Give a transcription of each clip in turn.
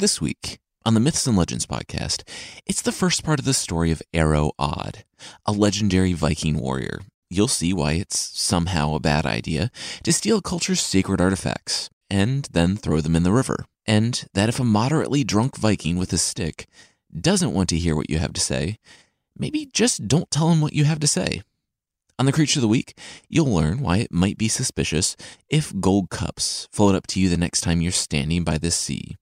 This week on the Myths and Legends podcast, it's the first part of the story of Arrow Odd, a legendary Viking warrior. You'll see why it's somehow a bad idea to steal culture's sacred artifacts and then throw them in the river. And that if a moderately drunk Viking with a stick doesn't want to hear what you have to say, maybe just don't tell him what you have to say. On the Creature of the Week, you'll learn why it might be suspicious if gold cups float up to you the next time you're standing by the sea.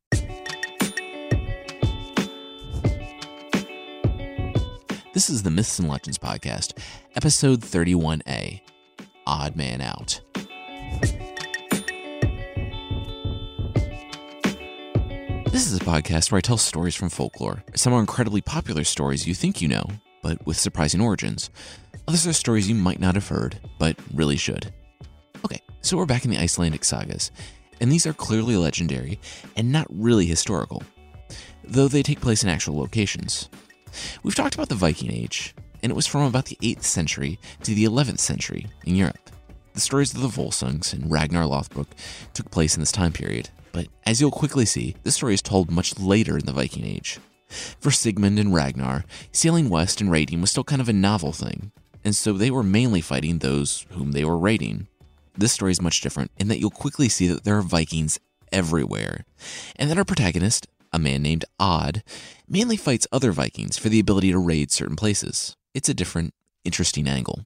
This is the Myths and Legends Podcast, episode 31A Odd Man Out. This is a podcast where I tell stories from folklore. Some are incredibly popular stories you think you know, but with surprising origins. Others are stories you might not have heard, but really should. Okay, so we're back in the Icelandic sagas, and these are clearly legendary and not really historical, though they take place in actual locations. We've talked about the Viking Age, and it was from about the 8th century to the 11th century in Europe. The stories of the Volsungs and Ragnar Lothbrok took place in this time period, but as you'll quickly see, this story is told much later in the Viking Age. For Sigmund and Ragnar, sailing west and raiding was still kind of a novel thing, and so they were mainly fighting those whom they were raiding. This story is much different in that you'll quickly see that there are Vikings everywhere, and that our protagonist, a man named Odd, mainly fights other Vikings for the ability to raid certain places. It's a different, interesting angle.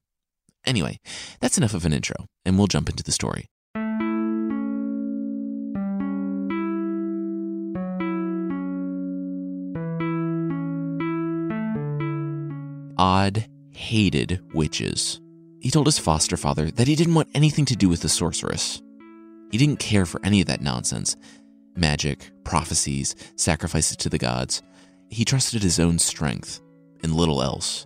Anyway, that's enough of an intro, and we'll jump into the story. Odd hated witches. He told his foster father that he didn't want anything to do with the sorceress. He didn't care for any of that nonsense magic, prophecies, sacrifices to the gods. He trusted his own strength and little else.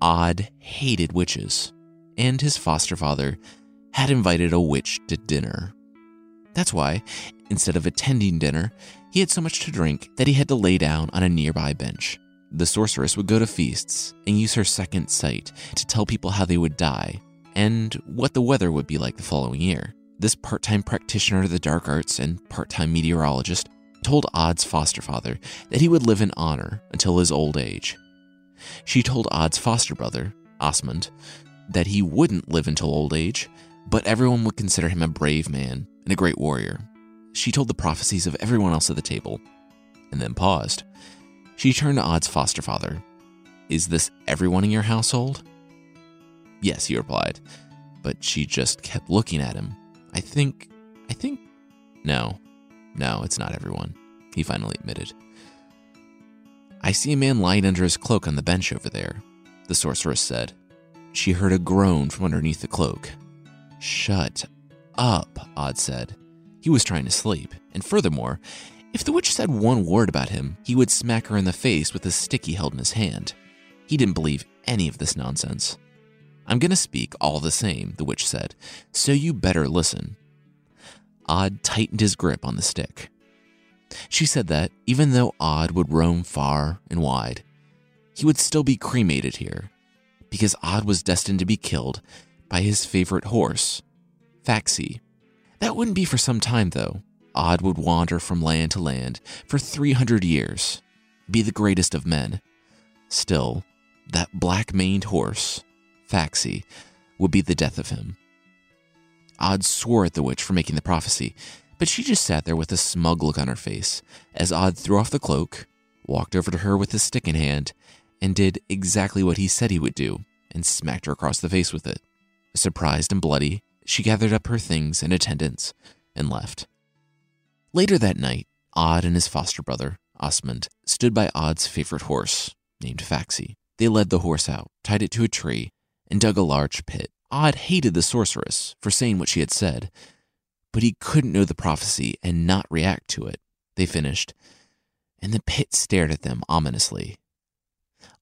Odd hated witches, and his foster father had invited a witch to dinner. That's why, instead of attending dinner, he had so much to drink that he had to lay down on a nearby bench. The sorceress would go to feasts and use her second sight to tell people how they would die and what the weather would be like the following year. This part time practitioner of the dark arts and part time meteorologist told Odd's foster father that he would live in honor until his old age. She told Odd's foster brother, Osmond, that he wouldn't live until old age, but everyone would consider him a brave man and a great warrior. She told the prophecies of everyone else at the table, and then paused. She turned to Odd's foster father. Is this everyone in your household? Yes, he replied, but she just kept looking at him. I think, I think, no, no, it's not everyone, he finally admitted. I see a man lying under his cloak on the bench over there, the sorceress said. She heard a groan from underneath the cloak. Shut up, Odd said. He was trying to sleep, and furthermore, if the witch said one word about him, he would smack her in the face with a stick he held in his hand. He didn't believe any of this nonsense. I'm going to speak all the same, the witch said, so you better listen. Odd tightened his grip on the stick. She said that even though Odd would roam far and wide, he would still be cremated here, because Odd was destined to be killed by his favorite horse, Faxi. That wouldn't be for some time, though. Odd would wander from land to land for 300 years, be the greatest of men. Still, that black maned horse, Faxi, would be the death of him. Odd swore at the witch for making the prophecy, but she just sat there with a smug look on her face as Odd threw off the cloak, walked over to her with his stick in hand, and did exactly what he said he would do and smacked her across the face with it. Surprised and bloody, she gathered up her things and attendants and left. Later that night, Odd and his foster brother, Osmond, stood by Odd's favorite horse, named Faxi. They led the horse out, tied it to a tree, and dug a large pit. Odd hated the sorceress for saying what she had said, but he couldn't know the prophecy and not react to it. They finished, and the pit stared at them ominously.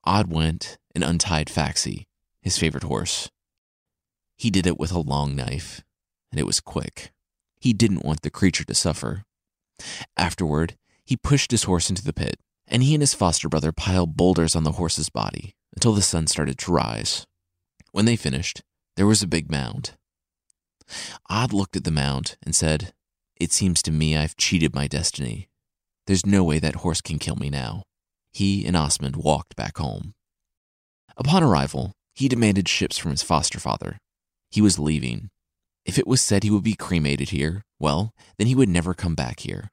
Odd went and untied Faxi, his favorite horse. He did it with a long knife, and it was quick. He didn't want the creature to suffer. Afterward, he pushed his horse into the pit, and he and his foster brother piled boulders on the horse's body until the sun started to rise. When they finished, there was a big mound. Odd looked at the mound and said, It seems to me I've cheated my destiny. There's no way that horse can kill me now. He and Osmond walked back home. Upon arrival, he demanded ships from his foster father. He was leaving. If it was said he would be cremated here, well, then he would never come back here.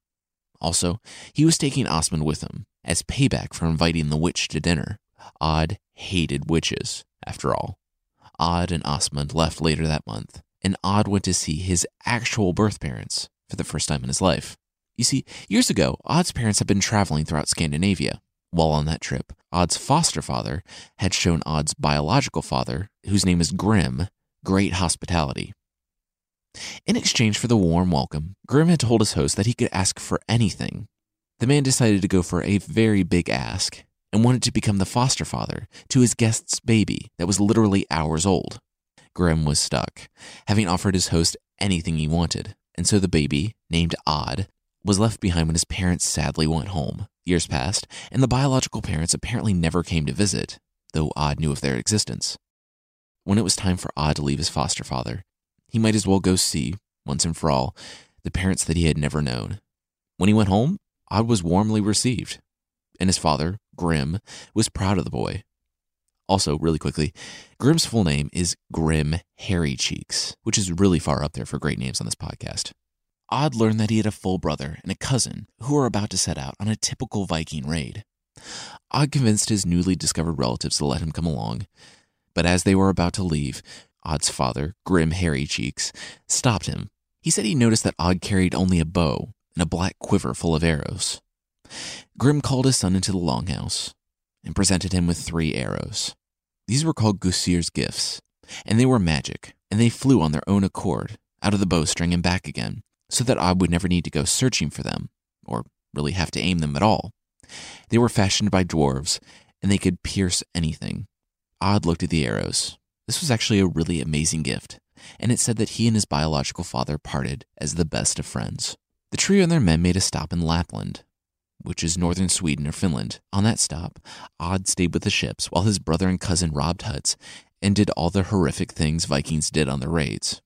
Also, he was taking Osmond with him, as payback for inviting the witch to dinner. Odd hated witches, after all. Odd and Osmond left later that month, and Odd went to see his actual birth parents for the first time in his life. You see, years ago, Odd's parents had been traveling throughout Scandinavia. While on that trip, Odd's foster father had shown Odd's biological father, whose name is Grim, great hospitality. In exchange for the warm welcome, Grim had told his host that he could ask for anything. The man decided to go for a very big ask and wanted to become the foster father to his guest's baby that was literally hours old. Grim was stuck, having offered his host anything he wanted, and so the baby, named Odd, was left behind when his parents sadly went home. Years passed, and the biological parents apparently never came to visit, though Odd knew of their existence. When it was time for Odd to leave his foster father, he might as well go see, once and for all, the parents that he had never known. When he went home, Odd was warmly received, and his father, Grim, was proud of the boy. Also, really quickly, Grim's full name is Grim Hairy Cheeks, which is really far up there for great names on this podcast. Odd learned that he had a full brother and a cousin who were about to set out on a typical Viking raid. Odd convinced his newly discovered relatives to let him come along, but as they were about to leave, Odd's father, Grim Hairy Cheeks, stopped him. He said he noticed that Odd carried only a bow and a black quiver full of arrows. Grim called his son into the longhouse and presented him with three arrows. These were called Gusir's gifts, and they were magic, and they flew on their own accord out of the bowstring and back again, so that Odd would never need to go searching for them, or really have to aim them at all. They were fashioned by dwarves, and they could pierce anything. Odd looked at the arrows. This was actually a really amazing gift, and it said that he and his biological father parted as the best of friends. The trio and their men made a stop in Lapland, which is northern Sweden or Finland. On that stop, Odd stayed with the ships while his brother and cousin robbed huts and did all the horrific things Vikings did on their raids.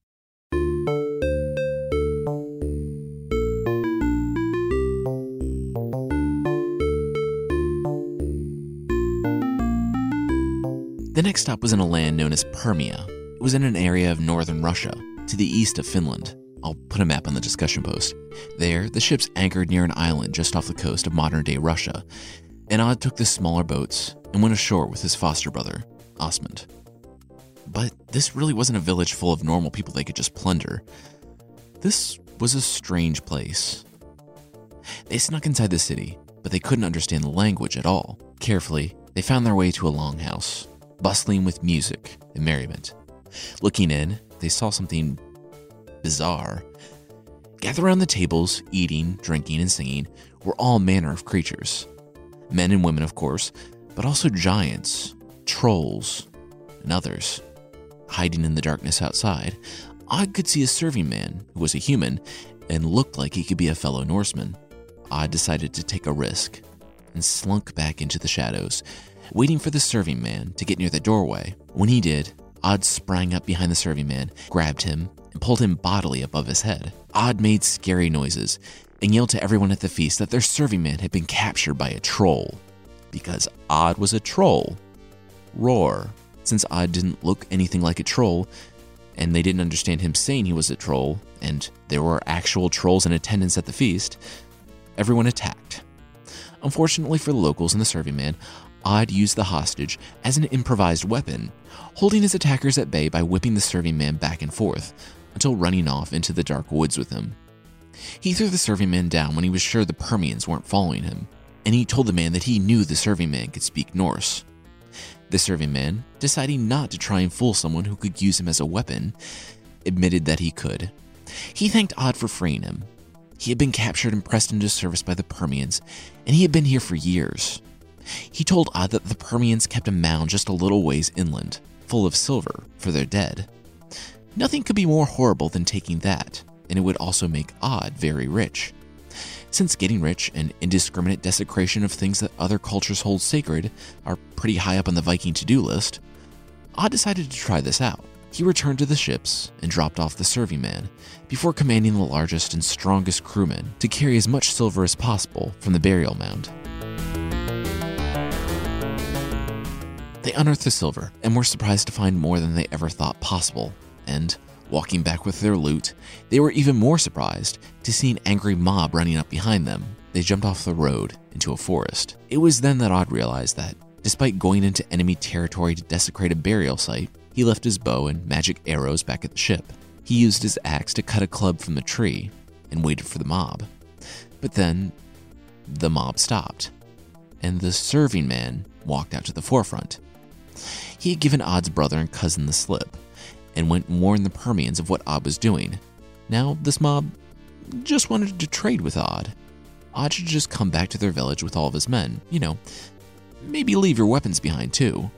The next stop was in a land known as Permia. It was in an area of northern Russia, to the east of Finland. I'll put a map on the discussion post. There, the ships anchored near an island just off the coast of modern day Russia, and Odd took the smaller boats and went ashore with his foster brother, Osmond. But this really wasn't a village full of normal people they could just plunder. This was a strange place. They snuck inside the city, but they couldn't understand the language at all. Carefully, they found their way to a longhouse bustling with music and merriment. Looking in, they saw something bizarre. Gathered around the tables, eating, drinking, and singing, were all manner of creatures. Men and women, of course, but also giants, trolls, and others. Hiding in the darkness outside, Odd could see a serving man who was a human and looked like he could be a fellow Norseman. Odd decided to take a risk and slunk back into the shadows, waiting for the serving man to get near the doorway. When he did, Odd sprang up behind the serving man, grabbed him, and pulled him bodily above his head. Odd made scary noises and yelled to everyone at the feast that their serving man had been captured by a troll. Because Odd was a troll. Roar. Since Odd didn't look anything like a troll, and they didn't understand him saying he was a troll, and there were actual trolls in attendance at the feast, everyone attacked. Unfortunately for the locals and the serving man, Odd used the hostage as an improvised weapon, holding his attackers at bay by whipping the serving man back and forth until running off into the dark woods with him. He threw the serving man down when he was sure the Permians weren't following him, and he told the man that he knew the serving man could speak Norse. The serving man, deciding not to try and fool someone who could use him as a weapon, admitted that he could. He thanked Odd for freeing him. He had been captured and pressed into service by the Permians, and he had been here for years. He told Odd that the Permians kept a mound just a little ways inland, full of silver for their dead. Nothing could be more horrible than taking that, and it would also make Odd very rich. Since getting rich and indiscriminate desecration of things that other cultures hold sacred are pretty high up on the Viking to do list, Odd decided to try this out. He returned to the ships and dropped off the serving man before commanding the largest and strongest crewmen to carry as much silver as possible from the burial mound. They unearthed the silver and were surprised to find more than they ever thought possible. And, walking back with their loot, they were even more surprised to see an angry mob running up behind them. They jumped off the road into a forest. It was then that Odd realized that, despite going into enemy territory to desecrate a burial site, he left his bow and magic arrows back at the ship. He used his axe to cut a club from the tree and waited for the mob. But then, the mob stopped, and the serving man walked out to the forefront. He had given Odd's brother and cousin the slip and went and warned the Permians of what Odd was doing. Now, this mob just wanted to trade with Odd. Odd should just come back to their village with all of his men. You know, maybe leave your weapons behind too.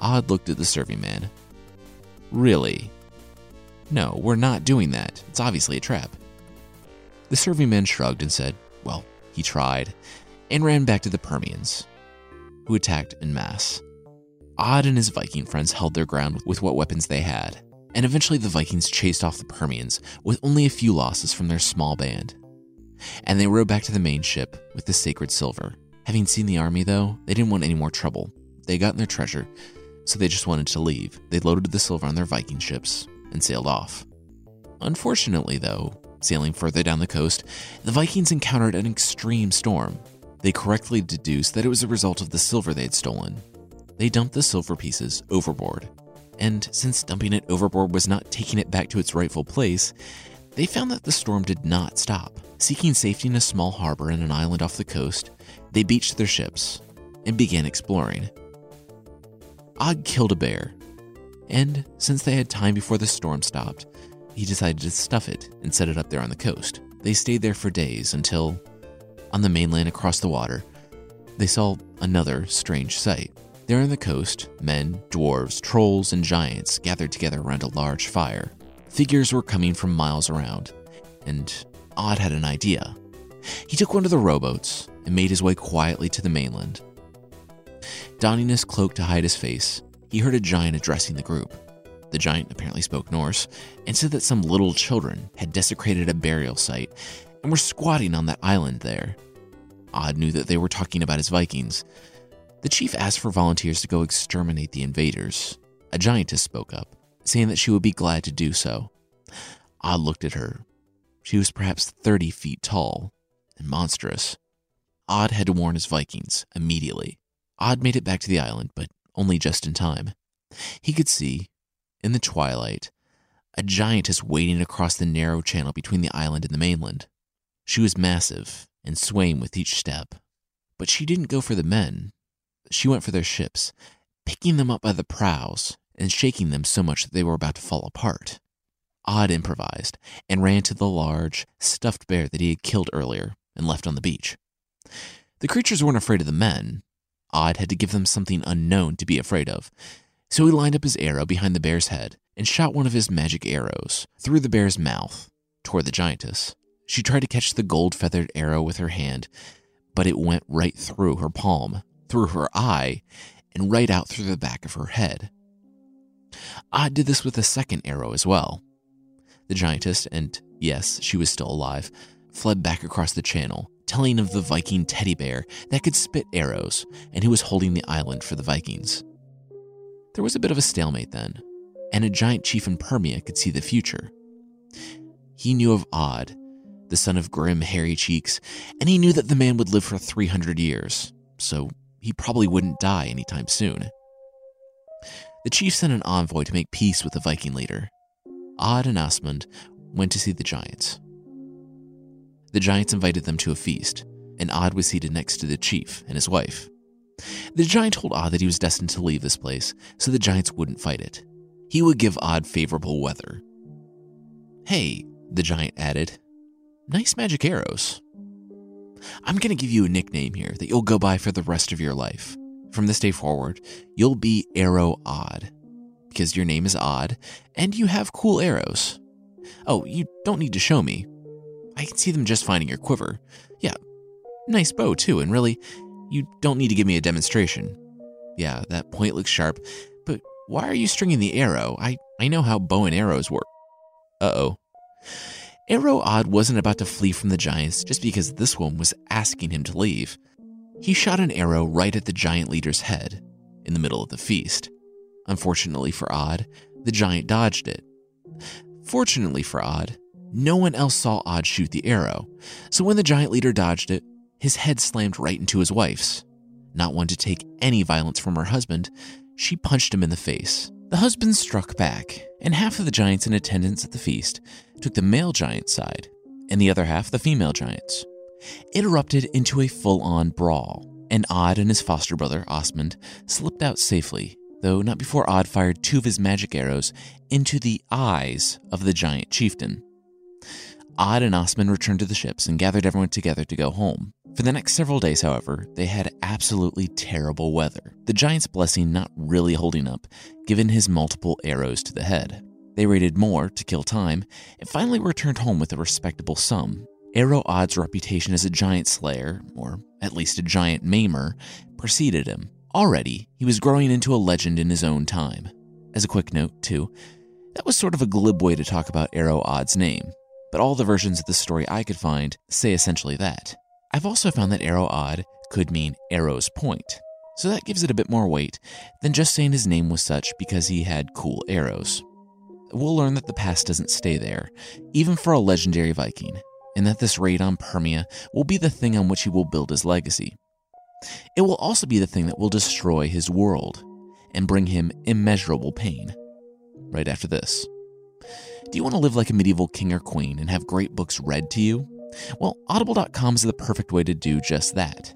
Odd looked at the serving man. Really? No, we're not doing that. It's obviously a trap. The serving man shrugged and said, Well, he tried, and ran back to the Permians, who attacked en masse. Odd and his Viking friends held their ground with what weapons they had, and eventually the Vikings chased off the Permians with only a few losses from their small band. And they rowed back to the main ship with the sacred silver. Having seen the army, though, they didn't want any more trouble. They gotten their treasure, so they just wanted to leave. They loaded the silver on their Viking ships and sailed off. Unfortunately, though, sailing further down the coast, the Vikings encountered an extreme storm. They correctly deduced that it was a result of the silver they had stolen, they dumped the silver pieces overboard. And since dumping it overboard was not taking it back to its rightful place, they found that the storm did not stop. Seeking safety in a small harbor in an island off the coast, they beached their ships and began exploring. Odd killed a bear, and since they had time before the storm stopped, he decided to stuff it and set it up there on the coast. They stayed there for days until, on the mainland across the water, they saw another strange sight. There on the coast, men, dwarves, trolls, and giants gathered together around a large fire. Figures were coming from miles around, and Odd had an idea. He took one of the rowboats and made his way quietly to the mainland. Donning his cloak to hide his face, he heard a giant addressing the group. The giant apparently spoke Norse and said that some little children had desecrated a burial site and were squatting on that island there. Odd knew that they were talking about his Vikings, the chief asked for volunteers to go exterminate the invaders. A giantess spoke up, saying that she would be glad to do so. Odd looked at her. She was perhaps 30 feet tall and monstrous. Odd had to warn his Vikings immediately. Odd made it back to the island, but only just in time. He could see, in the twilight, a giantess wading across the narrow channel between the island and the mainland. She was massive and swaying with each step. But she didn't go for the men she went for their ships, picking them up by the prows and shaking them so much that they were about to fall apart. Odd improvised and ran to the large, stuffed bear that he had killed earlier and left on the beach. The creatures weren't afraid of the men. Odd had to give them something unknown to be afraid of. So he lined up his arrow behind the bear's head and shot one of his magic arrows through the bear's mouth toward the giantess. She tried to catch the gold feathered arrow with her hand, but it went right through her palm through her eye, and right out through the back of her head. Odd did this with a second arrow as well. The giantess, and yes, she was still alive, fled back across the channel, telling of the Viking teddy bear that could spit arrows and who was holding the island for the Vikings. There was a bit of a stalemate then, and a giant chief in Permia could see the future. He knew of Odd, the son of grim, hairy cheeks, and he knew that the man would live for 300 years, so he probably wouldn't die anytime soon. The chief sent an envoy to make peace with the Viking leader. Odd and Asmund went to see the giants. The giants invited them to a feast, and Odd was seated next to the chief and his wife. The giant told Odd that he was destined to leave this place, so the giants wouldn't fight it. He would give Odd favorable weather. Hey, the giant added, nice magic arrows. I'm going to give you a nickname here that you'll go by for the rest of your life. From this day forward, you'll be Arrow Odd because your name is Odd and you have cool arrows. Oh, you don't need to show me. I can see them just fine in your quiver. Yeah, nice bow too, and really, you don't need to give me a demonstration. Yeah, that point looks sharp, but why are you stringing the arrow? I I know how bow and arrows work. Uh oh. Arrow Odd wasn't about to flee from the giants just because this one was asking him to leave. He shot an arrow right at the giant leader's head, in the middle of the feast. Unfortunately for Odd, the giant dodged it. Fortunately for Odd, no one else saw Odd shoot the arrow, so when the giant leader dodged it, his head slammed right into his wife's. Not one to take any violence from her husband, she punched him in the face. The husband struck back, and half of the giants in attendance at the feast took the male giant's side, and the other half the female giant's. It erupted into a full on brawl, and Odd and his foster brother, Osmond, slipped out safely, though not before Odd fired two of his magic arrows into the eyes of the giant chieftain. Odd and Osmond returned to the ships and gathered everyone together to go home. For the next several days, however, they had absolutely terrible weather, the giant's blessing not really holding up, given his multiple arrows to the head. They raided more to kill time, and finally returned home with a respectable sum. Arrow Odd's reputation as a giant slayer, or at least a giant maimer, preceded him. Already, he was growing into a legend in his own time. As a quick note, too, that was sort of a glib way to talk about Arrow Odd's name, but all the versions of the story I could find say essentially that. I've also found that Arrow Odd could mean Arrow's Point, so that gives it a bit more weight than just saying his name was such because he had cool arrows. We'll learn that the past doesn't stay there, even for a legendary Viking, and that this raid on Permia will be the thing on which he will build his legacy. It will also be the thing that will destroy his world and bring him immeasurable pain. Right after this. Do you want to live like a medieval king or queen and have great books read to you? Well, Audible.com is the perfect way to do just that.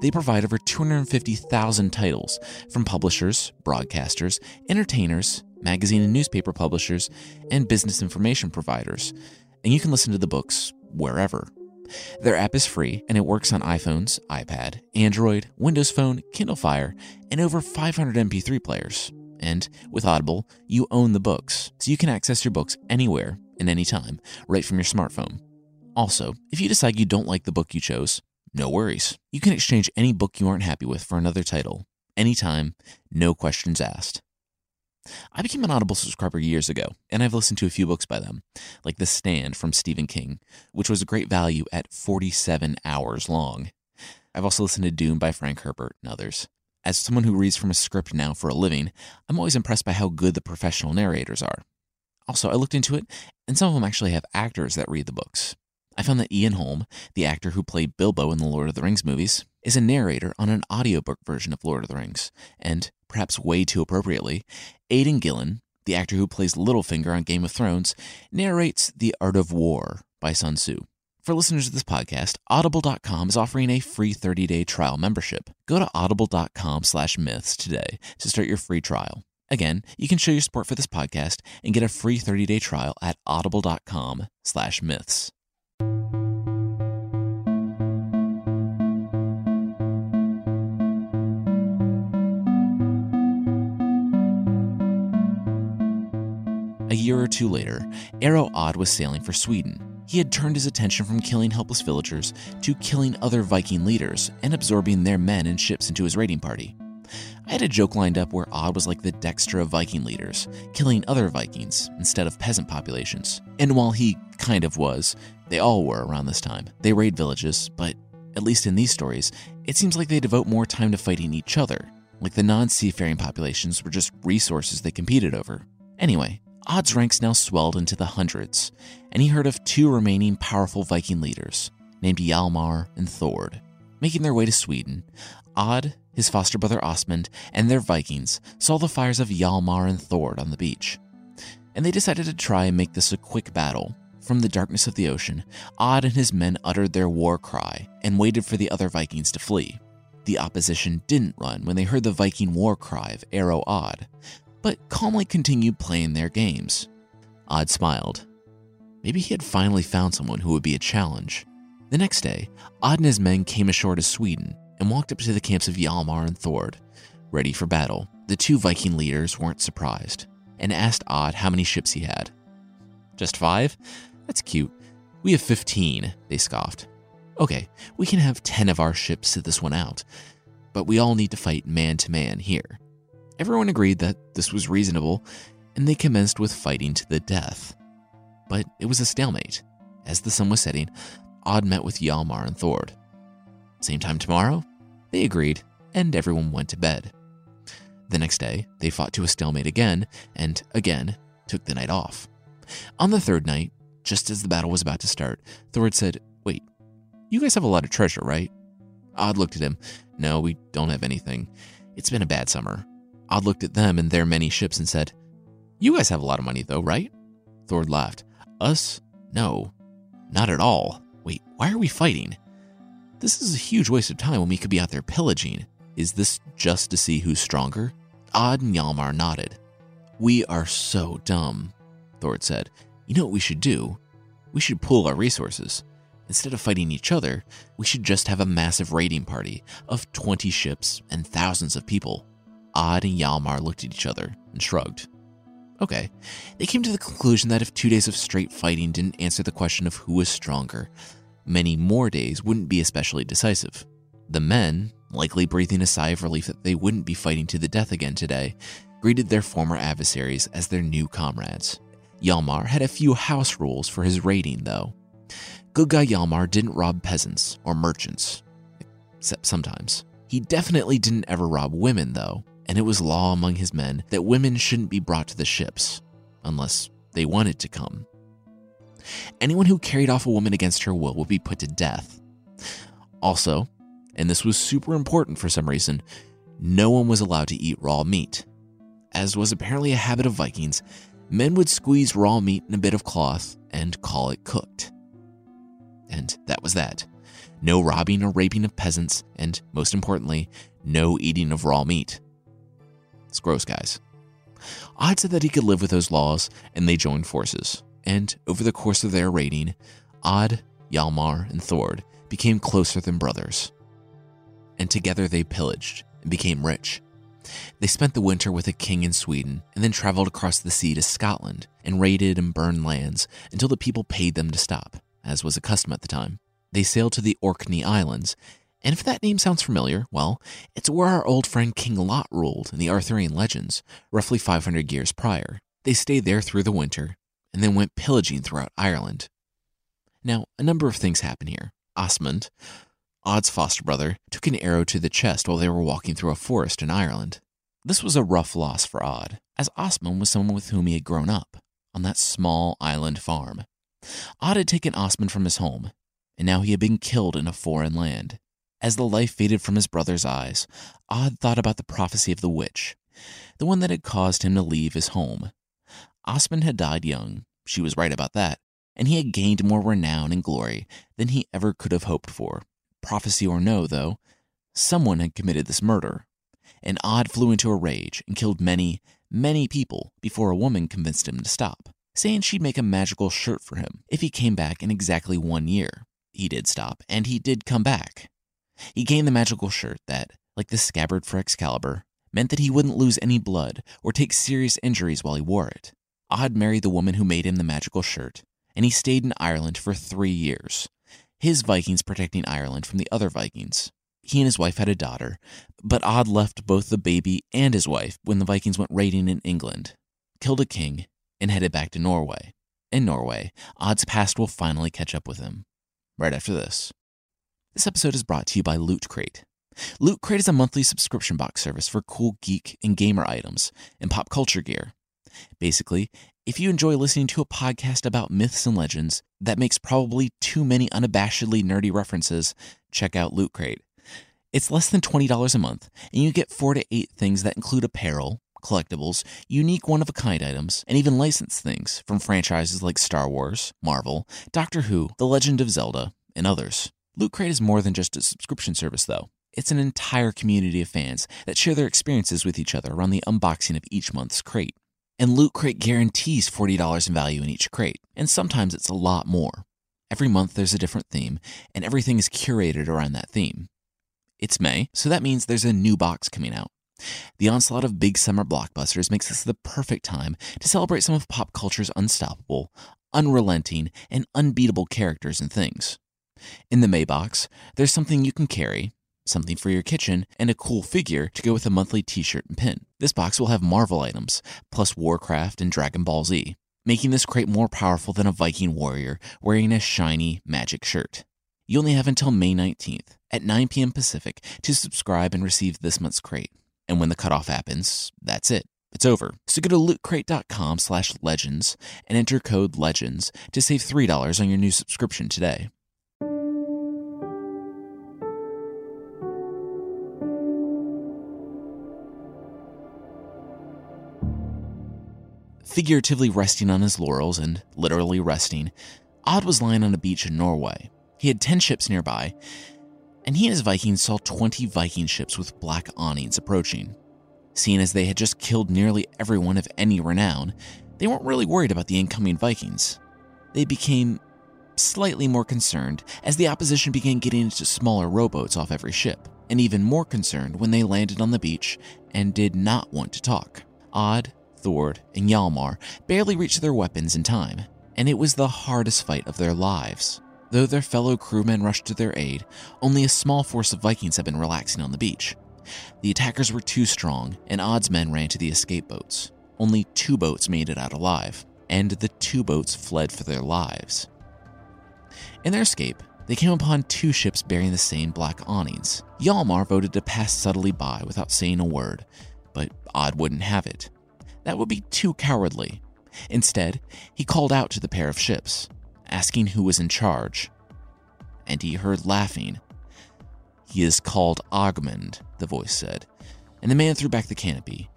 They provide over 250,000 titles from publishers, broadcasters, entertainers, magazine and newspaper publishers, and business information providers, and you can listen to the books wherever. Their app is free and it works on iPhones, iPad, Android, Windows Phone, Kindle Fire, and over 500 MP3 players. And with Audible, you own the books, so you can access your books anywhere and anytime, right from your smartphone. Also, if you decide you don't like the book you chose, no worries. You can exchange any book you aren't happy with for another title, anytime, no questions asked. I became an Audible subscriber years ago, and I've listened to a few books by them, like The Stand from Stephen King, which was a great value at 47 hours long. I've also listened to Dune by Frank Herbert and others. As someone who reads from a script now for a living, I'm always impressed by how good the professional narrators are. Also, I looked into it, and some of them actually have actors that read the books. I found that Ian Holm, the actor who played Bilbo in the Lord of the Rings movies, is a narrator on an audiobook version of Lord of the Rings, and, perhaps way too appropriately, Aidan Gillen, the actor who plays Littlefinger on Game of Thrones, narrates The Art of War by Sun Tzu. For listeners of this podcast, audible.com is offering a free 30-day trial membership. Go to audible.com slash myths today to start your free trial. Again, you can show your support for this podcast and get a free 30-day trial at audible.com slash myths. Year or two later, Arrow Odd was sailing for Sweden. He had turned his attention from killing helpless villagers to killing other Viking leaders and absorbing their men and ships into his raiding party. I had a joke lined up where Odd was like the Dexter of Viking leaders, killing other Vikings instead of peasant populations. And while he kind of was, they all were around this time. They raid villages, but at least in these stories, it seems like they devote more time to fighting each other, like the non seafaring populations were just resources they competed over. Anyway, Odd's ranks now swelled into the hundreds, and he heard of two remaining powerful Viking leaders, named Hjalmar and Thord. Making their way to Sweden, Odd, his foster brother Osmond, and their Vikings saw the fires of Hjalmar and Thord on the beach. And they decided to try and make this a quick battle. From the darkness of the ocean, Odd and his men uttered their war cry and waited for the other Vikings to flee. The opposition didn't run when they heard the Viking war cry of Arrow Odd, but calmly continued playing their games. Odd smiled. Maybe he had finally found someone who would be a challenge. The next day, Odd and his men came ashore to Sweden and walked up to the camps of Hjalmar and Thord. Ready for battle, the two Viking leaders weren't surprised and asked Odd how many ships he had. Just five? That's cute. We have 15, they scoffed. Okay, we can have 10 of our ships sit this one out, but we all need to fight man to man here. Everyone agreed that this was reasonable, and they commenced with fighting to the death. But it was a stalemate. As the sun was setting, Odd met with Hjalmar and Thord. Same time tomorrow? They agreed, and everyone went to bed. The next day, they fought to a stalemate again, and again took the night off. On the third night, just as the battle was about to start, Thord said, Wait, you guys have a lot of treasure, right? Odd looked at him. No, we don't have anything. It's been a bad summer. Odd looked at them and their many ships and said, You guys have a lot of money, though, right? Thord laughed. Us? No, not at all. Wait, why are we fighting? This is a huge waste of time when we could be out there pillaging. Is this just to see who's stronger? Odd and Hjalmar nodded. We are so dumb, Thord said. You know what we should do? We should pool our resources. Instead of fighting each other, we should just have a massive raiding party of 20 ships and thousands of people. Odd and Hjalmar looked at each other and shrugged. Okay, they came to the conclusion that if two days of straight fighting didn't answer the question of who was stronger, many more days wouldn't be especially decisive. The men, likely breathing a sigh of relief that they wouldn't be fighting to the death again today, greeted their former adversaries as their new comrades. Hjalmar had a few house rules for his raiding, though. Good guy Hjalmar didn't rob peasants or merchants, except sometimes. He definitely didn't ever rob women, though, and it was law among his men that women shouldn't be brought to the ships unless they wanted to come. Anyone who carried off a woman against her will would be put to death. Also, and this was super important for some reason, no one was allowed to eat raw meat. As was apparently a habit of Vikings, men would squeeze raw meat in a bit of cloth and call it cooked. And that was that. No robbing or raping of peasants, and most importantly, no eating of raw meat. It's gross, guys. Odd said that he could live with those laws, and they joined forces. And over the course of their raiding, Odd, Hjalmar, and Thord became closer than brothers. And together they pillaged and became rich. They spent the winter with a king in Sweden and then traveled across the sea to Scotland and raided and burned lands until the people paid them to stop as was a custom at the time. They sailed to the Orkney Islands, and if that name sounds familiar, well, it's where our old friend King Lot ruled in the Arthurian legends, roughly 500 years prior. They stayed there through the winter, and then went pillaging throughout Ireland. Now, a number of things happen here. Osmond, Odd's foster brother, took an arrow to the chest while they were walking through a forest in Ireland. This was a rough loss for Odd, as Osmond was someone with whom he had grown up on that small island farm. Odd had taken Osmond from his home, and now he had been killed in a foreign land. As the life faded from his brother's eyes, Odd thought about the prophecy of the witch, the one that had caused him to leave his home. Osmond had died young, she was right about that, and he had gained more renown and glory than he ever could have hoped for. Prophecy or no, though, someone had committed this murder. And Odd flew into a rage and killed many, many people before a woman convinced him to stop saying she'd make a magical shirt for him if he came back in exactly one year. He did stop, and he did come back. He gained the magical shirt that, like the scabbard for Excalibur, meant that he wouldn't lose any blood or take serious injuries while he wore it. Odd married the woman who made him the magical shirt, and he stayed in Ireland for three years, his Vikings protecting Ireland from the other Vikings. He and his wife had a daughter, but Odd left both the baby and his wife when the Vikings went raiding in England, killed a king, and headed back to Norway. In Norway, Odd's past will finally catch up with him. Right after this. This episode is brought to you by Loot Crate. Loot Crate is a monthly subscription box service for cool geek and gamer items and pop culture gear. Basically, if you enjoy listening to a podcast about myths and legends that makes probably too many unabashedly nerdy references, check out Loot Crate. It's less than $20 a month, and you get four to eight things that include apparel, collectibles, unique one of a kind items, and even licensed things from franchises like Star Wars, Marvel, Doctor Who, The Legend of Zelda, and others. Loot Crate is more than just a subscription service, though. It's an entire community of fans that share their experiences with each other around the unboxing of each month's crate. And Loot Crate guarantees $40 in value in each crate, and sometimes it's a lot more. Every month there's a different theme, and everything is curated around that theme. It's May, so that means there's a new box coming out. The onslaught of big summer blockbusters makes this the perfect time to celebrate some of pop culture's unstoppable, unrelenting, and unbeatable characters and things. In the Maybox, there's something you can carry, something for your kitchen, and a cool figure to go with a monthly t shirt and pin. This box will have Marvel items, plus Warcraft and Dragon Ball Z, making this crate more powerful than a Viking warrior wearing a shiny magic shirt. You only have until May 19th at 9 p.m. Pacific to subscribe and receive this month's crate. And when the cutoff happens, that's it. It's over. So go to lootcrate.com slash legends and enter code LEGENDS to save $3 on your new subscription today. Figuratively resting on his laurels and literally resting, Odd was lying on a beach in Norway. He had 10 ships nearby, and he and his Vikings saw 20 Viking ships with black awnings approaching. Seeing as they had just killed nearly everyone of any renown, they weren't really worried about the incoming Vikings. They became slightly more concerned as the opposition began getting into smaller rowboats off every ship, and even more concerned when they landed on the beach and did not want to talk. Odd, Thord, and Hjalmar barely reached their weapons in time, and it was the hardest fight of their lives. Though their fellow crewmen rushed to their aid, only a small force of Vikings had been relaxing on the beach. The attackers were too strong, and Odd's men ran to the escape boats. Only two boats made it out alive, and the two boats fled for their lives. In their escape, they came upon two ships bearing the same black awnings. Hjalmar voted to pass subtly by without saying a word, but Odd wouldn't have it. That would be too cowardly. Instead, he called out to the pair of ships, asking who was in charge. And he heard laughing. He is called Ogmund, the voice said, and the man threw back the canopy.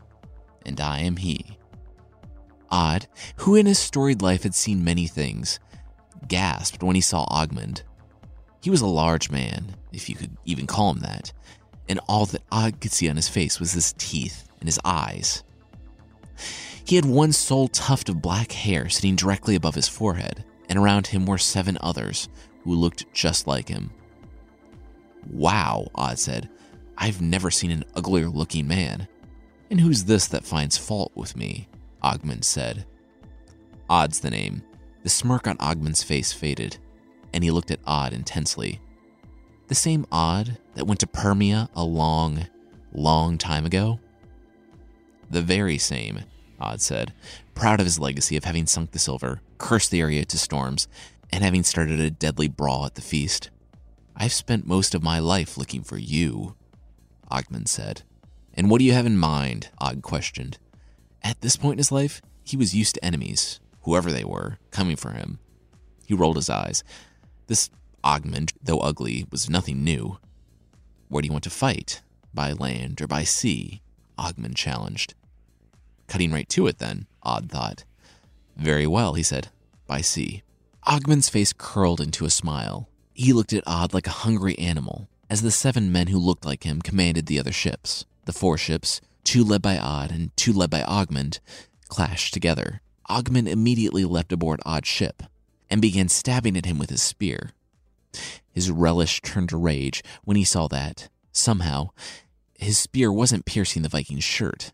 And I am he. Odd, who in his storied life had seen many things, gasped when he saw Ogmund. He was a large man, if you could even call him that, and all that Odd could see on his face was his teeth and his eyes. He had one sole tuft of black hair sitting directly above his forehead, and around him were seven others who looked just like him. Wow, Odd said. I've never seen an uglier looking man. And who's this that finds fault with me? Ogmund said. Odd's the name. The smirk on Ogmund's face faded, and he looked at Odd intensely. The same Odd that went to Permia a long, long time ago? The very same, Odd said, proud of his legacy of having sunk the silver, cursed the area to storms, and having started a deadly brawl at the feast. I've spent most of my life looking for you, Ogmund said. And what do you have in mind? Og questioned. At this point in his life, he was used to enemies, whoever they were, coming for him. He rolled his eyes. This Ogmund, though ugly, was nothing new. Where do you want to fight? By land or by sea? Ogmund challenged. Cutting right to it, then, Odd thought. Very well, he said. By sea. Ogmund's face curled into a smile. He looked at Odd like a hungry animal, as the seven men who looked like him commanded the other ships. The four ships, two led by Odd and two led by Ogmund, clashed together. Ogmund immediately leapt aboard Odd's ship and began stabbing at him with his spear. His relish turned to rage when he saw that, somehow, his spear wasn't piercing the Viking's shirt.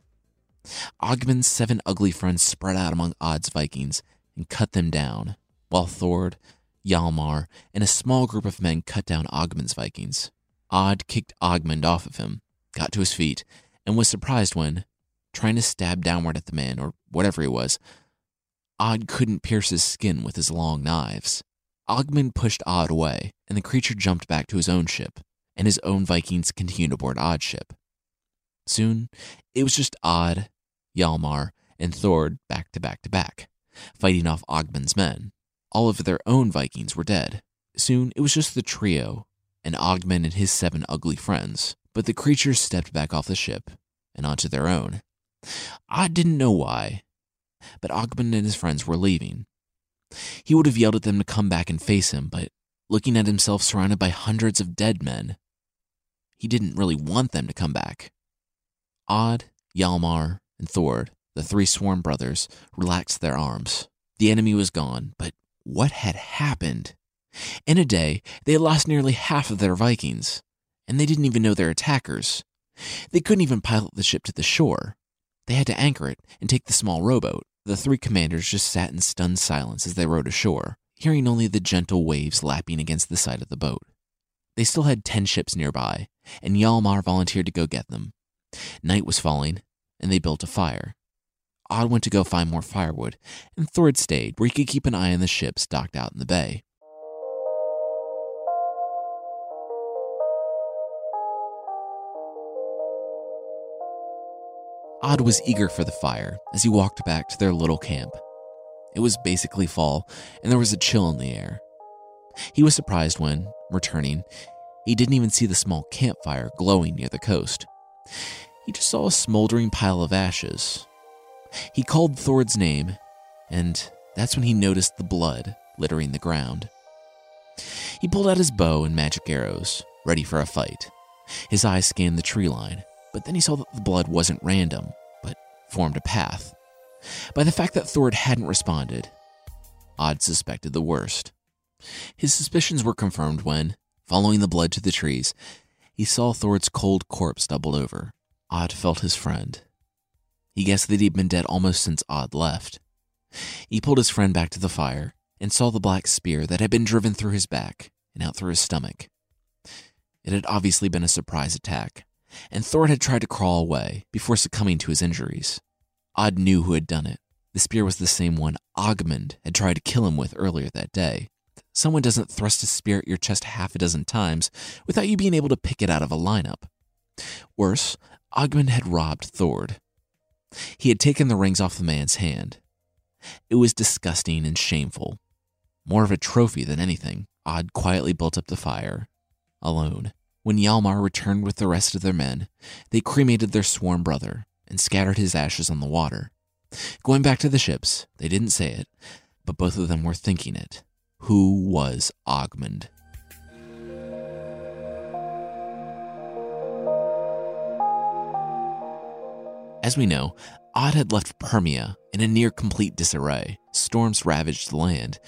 Ogmund's seven ugly friends spread out among Odd's Vikings and cut them down, while Thord, Hjalmar, and a small group of men cut down Ogmund's Vikings. Odd kicked Ogmund off of him, got to his feet, and was surprised when, trying to stab downward at the man, or whatever he was, Odd couldn't pierce his skin with his long knives. Ogmund pushed Odd away, and the creature jumped back to his own ship, and his own Vikings continued aboard Odd's ship. Soon, it was just Odd, Hjalmar, and Thord back to back to back, fighting off Ogmund's men. All of their own Vikings were dead. Soon it was just the trio, and Ogmund and his seven ugly friends, but the creatures stepped back off the ship and onto their own. Odd didn't know why, but Ogmund and his friends were leaving. He would have yelled at them to come back and face him, but looking at himself surrounded by hundreds of dead men, he didn't really want them to come back. Odd, Hjalmar, and Thord, the three sworn brothers, relaxed their arms. The enemy was gone, but what had happened? In a day, they had lost nearly half of their Vikings, and they didn't even know their attackers. They couldn't even pilot the ship to the shore. They had to anchor it and take the small rowboat. The three commanders just sat in stunned silence as they rowed ashore, hearing only the gentle waves lapping against the side of the boat. They still had ten ships nearby, and Hjalmar volunteered to go get them. Night was falling, and they built a fire. Odd went to go find more firewood, and Thord stayed where he could keep an eye on the ships docked out in the bay. Odd was eager for the fire as he walked back to their little camp. It was basically fall, and there was a chill in the air. He was surprised when, returning, he didn't even see the small campfire glowing near the coast. He just saw a smoldering pile of ashes. He called Thord's name, and that's when he noticed the blood littering the ground. He pulled out his bow and magic arrows, ready for a fight. His eyes scanned the tree line, but then he saw that the blood wasn't random, but formed a path. By the fact that Thord hadn't responded, Odd suspected the worst. His suspicions were confirmed when, following the blood to the trees, he saw Thord's cold corpse doubled over. Odd felt his friend. He guessed that he'd been dead almost since Odd left. He pulled his friend back to the fire and saw the black spear that had been driven through his back and out through his stomach. It had obviously been a surprise attack, and Thord had tried to crawl away before succumbing to his injuries. Odd knew who had done it. The spear was the same one Ogmund had tried to kill him with earlier that day. Someone doesn't thrust a spear at your chest half a dozen times without you being able to pick it out of a lineup. Worse, Ogmund had robbed Thord. He had taken the rings off the man's hand. It was disgusting and shameful. More of a trophy than anything, Odd quietly built up the fire, alone. When Hjalmar returned with the rest of their men, they cremated their sworn brother and scattered his ashes on the water. Going back to the ships, they didn't say it, but both of them were thinking it. Who was Ogmund? As we know, Odd had left Permia in a near complete disarray. Storms ravaged the land.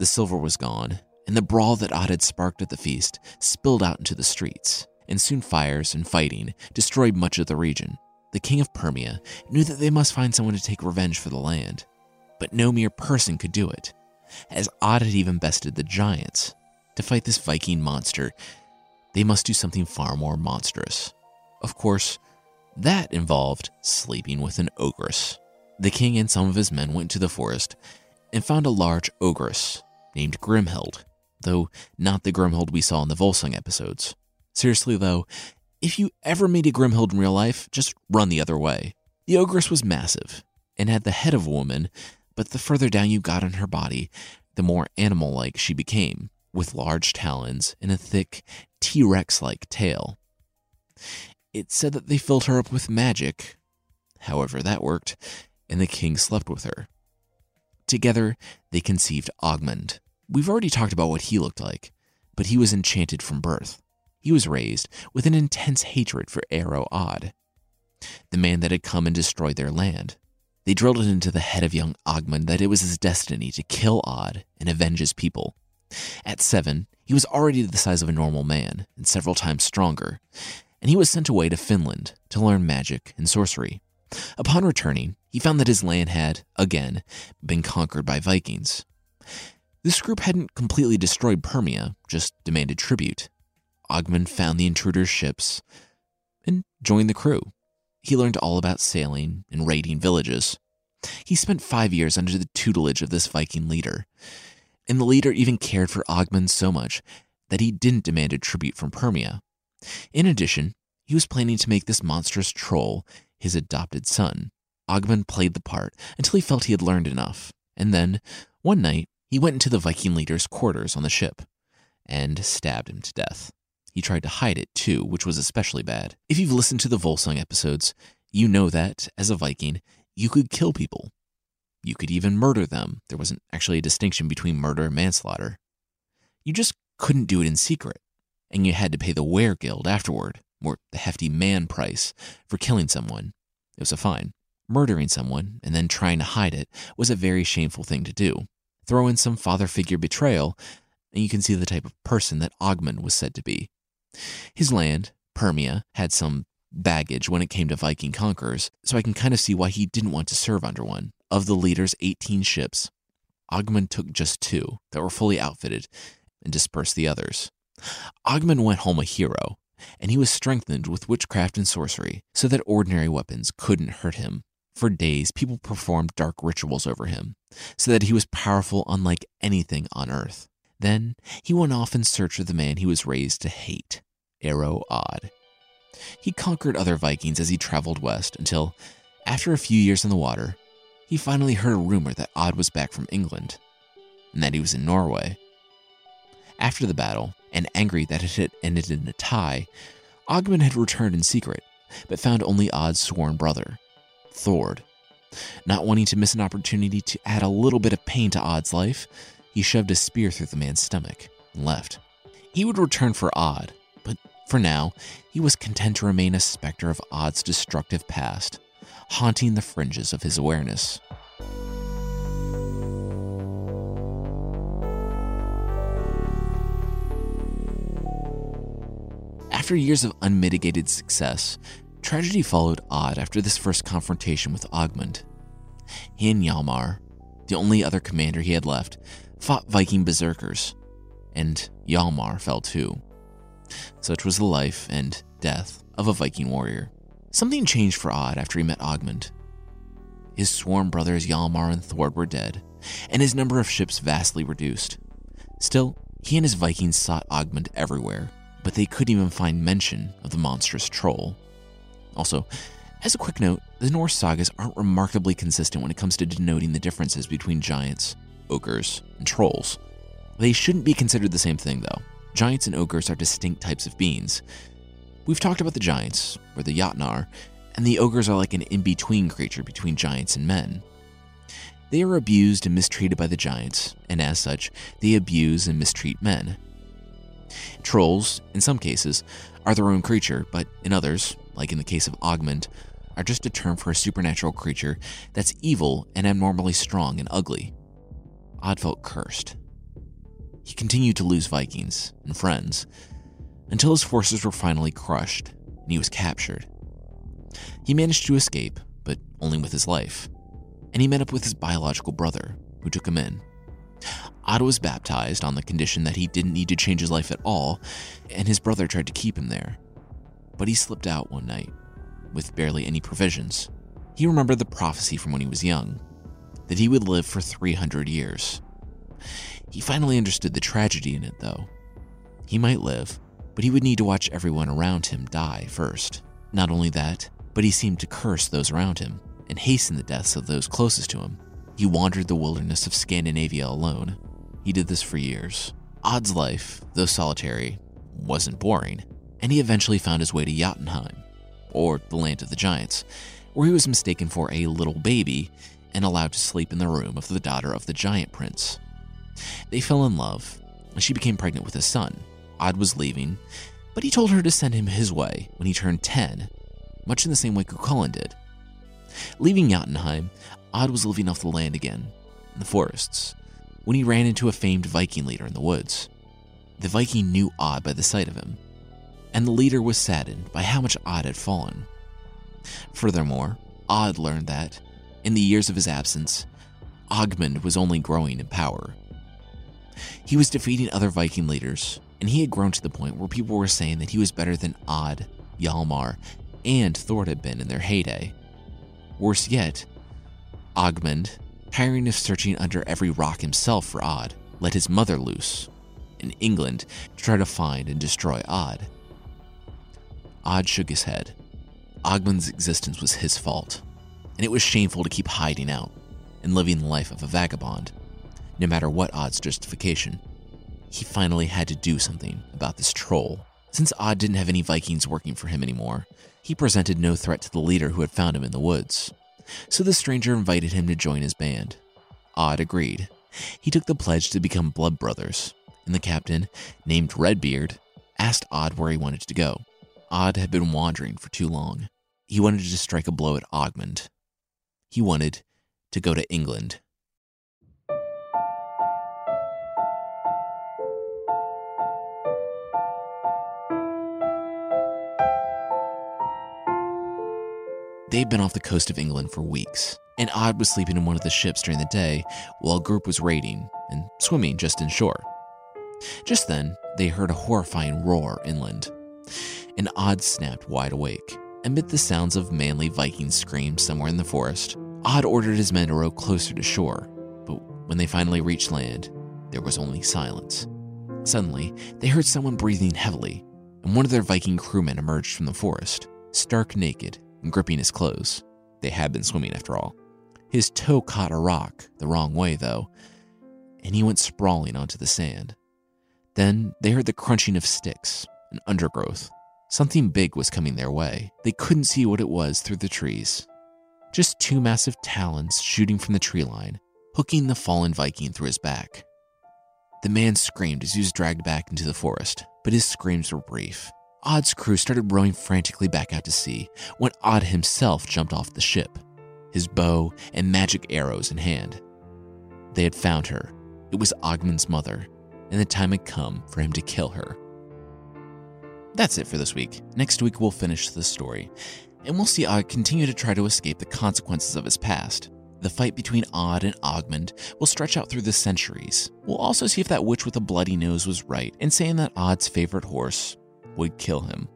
The silver was gone, and the brawl that Odd had sparked at the feast spilled out into the streets, and soon fires and fighting destroyed much of the region. The king of Permia knew that they must find someone to take revenge for the land, but no mere person could do it as Odd had even bested the giants. To fight this Viking monster, they must do something far more monstrous. Of course, that involved sleeping with an ogress. The king and some of his men went to the forest and found a large ogress named Grimhild, though not the Grimhild we saw in the Volsung episodes. Seriously, though, if you ever meet a Grimhild in real life, just run the other way. The ogress was massive and had the head of a woman but the further down you got on her body, the more animal like she became, with large talons and a thick T Rex like tail. It said that they filled her up with magic. However, that worked, and the king slept with her. Together, they conceived Ogmund. We've already talked about what he looked like, but he was enchanted from birth. He was raised with an intense hatred for Arrow Odd, the man that had come and destroyed their land. They drilled it into the head of young Ogmund that it was his destiny to kill Odd and avenge his people. At seven, he was already the size of a normal man and several times stronger, and he was sent away to Finland to learn magic and sorcery. Upon returning, he found that his land had, again, been conquered by Vikings. This group hadn't completely destroyed Permia, just demanded tribute. Ogmund found the intruders' ships and joined the crew. He learned all about sailing and raiding villages. He spent five years under the tutelage of this Viking leader, and the leader even cared for Ogmund so much that he didn't demand a tribute from Permia. In addition, he was planning to make this monstrous troll his adopted son. Ogmund played the part until he felt he had learned enough, and then, one night, he went into the Viking leader's quarters on the ship and stabbed him to death. He tried to hide it too, which was especially bad. If you've listened to the Volsung episodes, you know that, as a Viking, you could kill people. You could even murder them. There wasn't actually a distinction between murder and manslaughter. You just couldn't do it in secret, and you had to pay the weregild afterward, or the hefty man price, for killing someone. It was a fine. Murdering someone and then trying to hide it was a very shameful thing to do. Throw in some father figure betrayal, and you can see the type of person that Ogmund was said to be. His land, Permia, had some baggage when it came to Viking conquerors, so I can kind of see why he didn't want to serve under one. Of the leader's 18 ships, Ogmund took just two that were fully outfitted and dispersed the others. Ogmund went home a hero, and he was strengthened with witchcraft and sorcery so that ordinary weapons couldn't hurt him. For days, people performed dark rituals over him so that he was powerful unlike anything on earth. Then he went off in search of the man he was raised to hate, Arrow Odd. He conquered other Vikings as he traveled west until, after a few years in the water, he finally heard a rumor that Odd was back from England and that he was in Norway. After the battle, and angry that it had ended in a tie, Ogmund had returned in secret, but found only Odd's sworn brother, Thord. Not wanting to miss an opportunity to add a little bit of pain to Odd's life, he shoved a spear through the man's stomach and left. He would return for Odd, but for now, he was content to remain a specter of Odd's destructive past, haunting the fringes of his awareness. After years of unmitigated success, tragedy followed Odd after this first confrontation with Ogmund. He and Hjalmar, the only other commander he had left, fought Viking berserkers, and Hjalmar fell too. Such was the life and death of a Viking warrior. Something changed for Odd after he met Ogmund. His sworn brothers Hjalmar and Thord were dead, and his number of ships vastly reduced. Still, he and his Vikings sought Ogmund everywhere, but they couldn't even find mention of the monstrous troll. Also, as a quick note, the Norse sagas aren't remarkably consistent when it comes to denoting the differences between giants, ogres, and trolls. They shouldn't be considered the same thing, though. Giants and ogres are distinct types of beings. We've talked about the giants, or the Jotnar, and the ogres are like an in between creature between giants and men. They are abused and mistreated by the giants, and as such, they abuse and mistreat men. Trolls, in some cases, are their own creature, but in others, like in the case of Ogmund, are just a term for a supernatural creature that's evil and abnormally strong and ugly. Odd felt cursed. He continued to lose Vikings and friends until his forces were finally crushed and he was captured. He managed to escape, but only with his life, and he met up with his biological brother, who took him in. Odd was baptized on the condition that he didn't need to change his life at all, and his brother tried to keep him there. But he slipped out one night, with barely any provisions. He remembered the prophecy from when he was young that he would live for 300 years. He finally understood the tragedy in it, though. He might live, but he would need to watch everyone around him die first. Not only that, but he seemed to curse those around him and hasten the deaths of those closest to him. He wandered the wilderness of Scandinavia alone. He did this for years. Odd's life, though solitary, wasn't boring, and he eventually found his way to Jotunheim, or the land of the giants, where he was mistaken for a little baby and allowed to sleep in the room of the daughter of the giant prince. They fell in love, and she became pregnant with a son. Odd was leaving, but he told her to send him his way when he turned 10, much in the same way Cuchulainn did. Leaving Jotunheim, Odd was living off the land again, in the forests, when he ran into a famed Viking leader in the woods. The Viking knew Odd by the sight of him, and the leader was saddened by how much Odd had fallen. Furthermore, Odd learned that, in the years of his absence, Ogmund was only growing in power. He was defeating other Viking leaders, and he had grown to the point where people were saying that he was better than Odd, Hjalmar, and Thord had been in their heyday. Worse yet, Ogmund, tiring of searching under every rock himself for Odd, let his mother loose in England to try to find and destroy Odd. Odd shook his head. Ogmund's existence was his fault, and it was shameful to keep hiding out and living the life of a vagabond, no matter what Odd's justification. He finally had to do something about this troll. Since Odd didn't have any Vikings working for him anymore, he presented no threat to the leader who had found him in the woods so the stranger invited him to join his band. Odd agreed. He took the pledge to become blood brothers, and the captain, named Redbeard, asked Odd where he wanted to go. Odd had been wandering for too long. He wanted to strike a blow at Ogmund. He wanted to go to England. They'd been off the coast of England for weeks, and Odd was sleeping in one of the ships during the day while a group was raiding and swimming just inshore. Just then, they heard a horrifying roar inland. and Odd snapped wide awake. Amid the sounds of manly Viking screams somewhere in the forest, Odd ordered his men to row closer to shore, but when they finally reached land, there was only silence. Suddenly, they heard someone breathing heavily, and one of their Viking crewmen emerged from the forest, stark naked gripping his clothes. They had been swimming after all. His toe caught a rock the wrong way, though, and he went sprawling onto the sand. Then they heard the crunching of sticks and undergrowth. Something big was coming their way. They couldn't see what it was through the trees. Just two massive talons shooting from the tree line, hooking the fallen Viking through his back. The man screamed as he was dragged back into the forest, but his screams were brief. Odd's crew started rowing frantically back out to sea when Odd himself jumped off the ship, his bow and magic arrows in hand. They had found her. It was Ogmund's mother, and the time had come for him to kill her. That's it for this week. Next week, we'll finish the story, and we'll see Odd continue to try to escape the consequences of his past. The fight between Odd and Ogmund will stretch out through the centuries. We'll also see if that witch with a bloody nose was right in saying that Odd's favorite horse would kill him.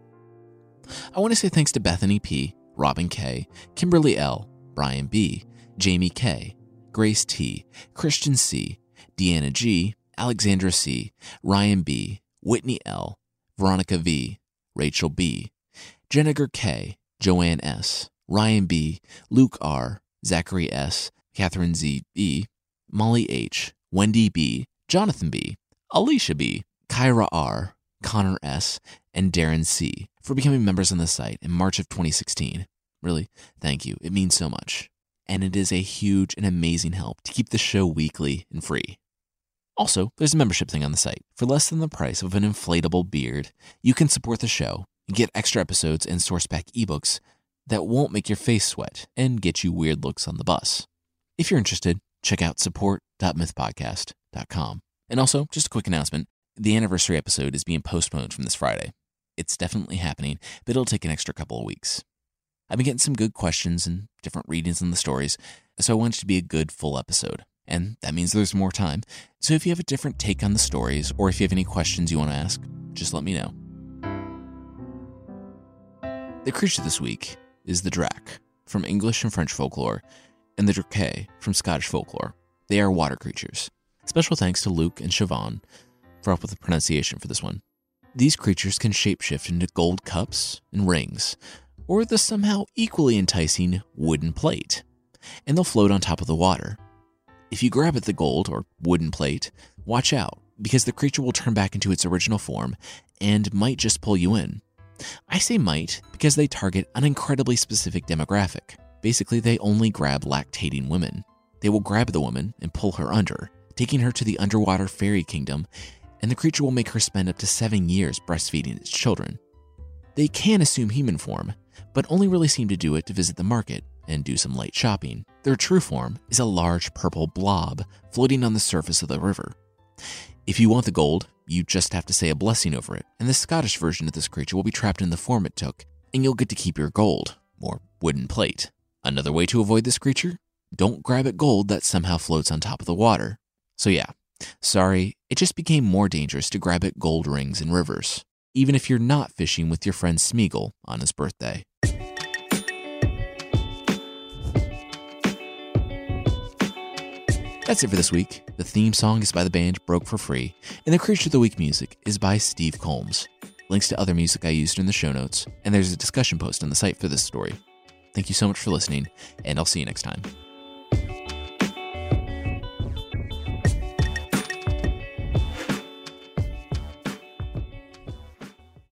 I want to say thanks to Bethany P., Robin K., Kimberly L., Brian B., Jamie K., Grace T., Christian C., Deanna G., Alexandra C., Ryan B., Whitney L., Veronica V., Rachel B., Jenniger K., Joanne S., Ryan B., Luke R., Zachary S., Catherine Z. B., Molly H., Wendy B., Jonathan B., Alicia B., Kyra R., Connor S., and Darren C. for becoming members on the site in March of 2016. Really, thank you. It means so much. And it is a huge and amazing help to keep the show weekly and free. Also, there's a membership thing on the site. For less than the price of an inflatable beard, you can support the show and get extra episodes and source pack ebooks that won't make your face sweat and get you weird looks on the bus. If you're interested, check out support.mythpodcast.com. And also, just a quick announcement the anniversary episode is being postponed from this Friday. It's definitely happening, but it'll take an extra couple of weeks. I've been getting some good questions and different readings in the stories, so I want it to be a good full episode. And that means there's more time. So if you have a different take on the stories, or if you have any questions you want to ask, just let me know. The creature this week is the Drac from English and French folklore, and the Drake from Scottish folklore. They are water creatures. Special thanks to Luke and Siobhan for help with the pronunciation for this one. These creatures can shapeshift into gold cups and rings, or the somehow equally enticing wooden plate, and they'll float on top of the water. If you grab at the gold or wooden plate, watch out, because the creature will turn back into its original form and might just pull you in. I say might because they target an incredibly specific demographic. Basically, they only grab lactating women. They will grab the woman and pull her under, taking her to the underwater fairy kingdom and the creature will make her spend up to seven years breastfeeding its children. They can assume human form, but only really seem to do it to visit the market and do some light shopping. Their true form is a large purple blob floating on the surface of the river. If you want the gold, you just have to say a blessing over it, and the Scottish version of this creature will be trapped in the form it took, and you'll get to keep your gold, or wooden plate. Another way to avoid this creature? Don't grab at gold that somehow floats on top of the water. So, yeah, Sorry, it just became more dangerous to grab at gold rings in rivers, even if you're not fishing with your friend Smeagol on his birthday. That's it for this week. The theme song is by the band Broke for Free, and the Creature of the Week music is by Steve Combs. Links to other music I used in the show notes, and there's a discussion post on the site for this story. Thank you so much for listening, and I'll see you next time.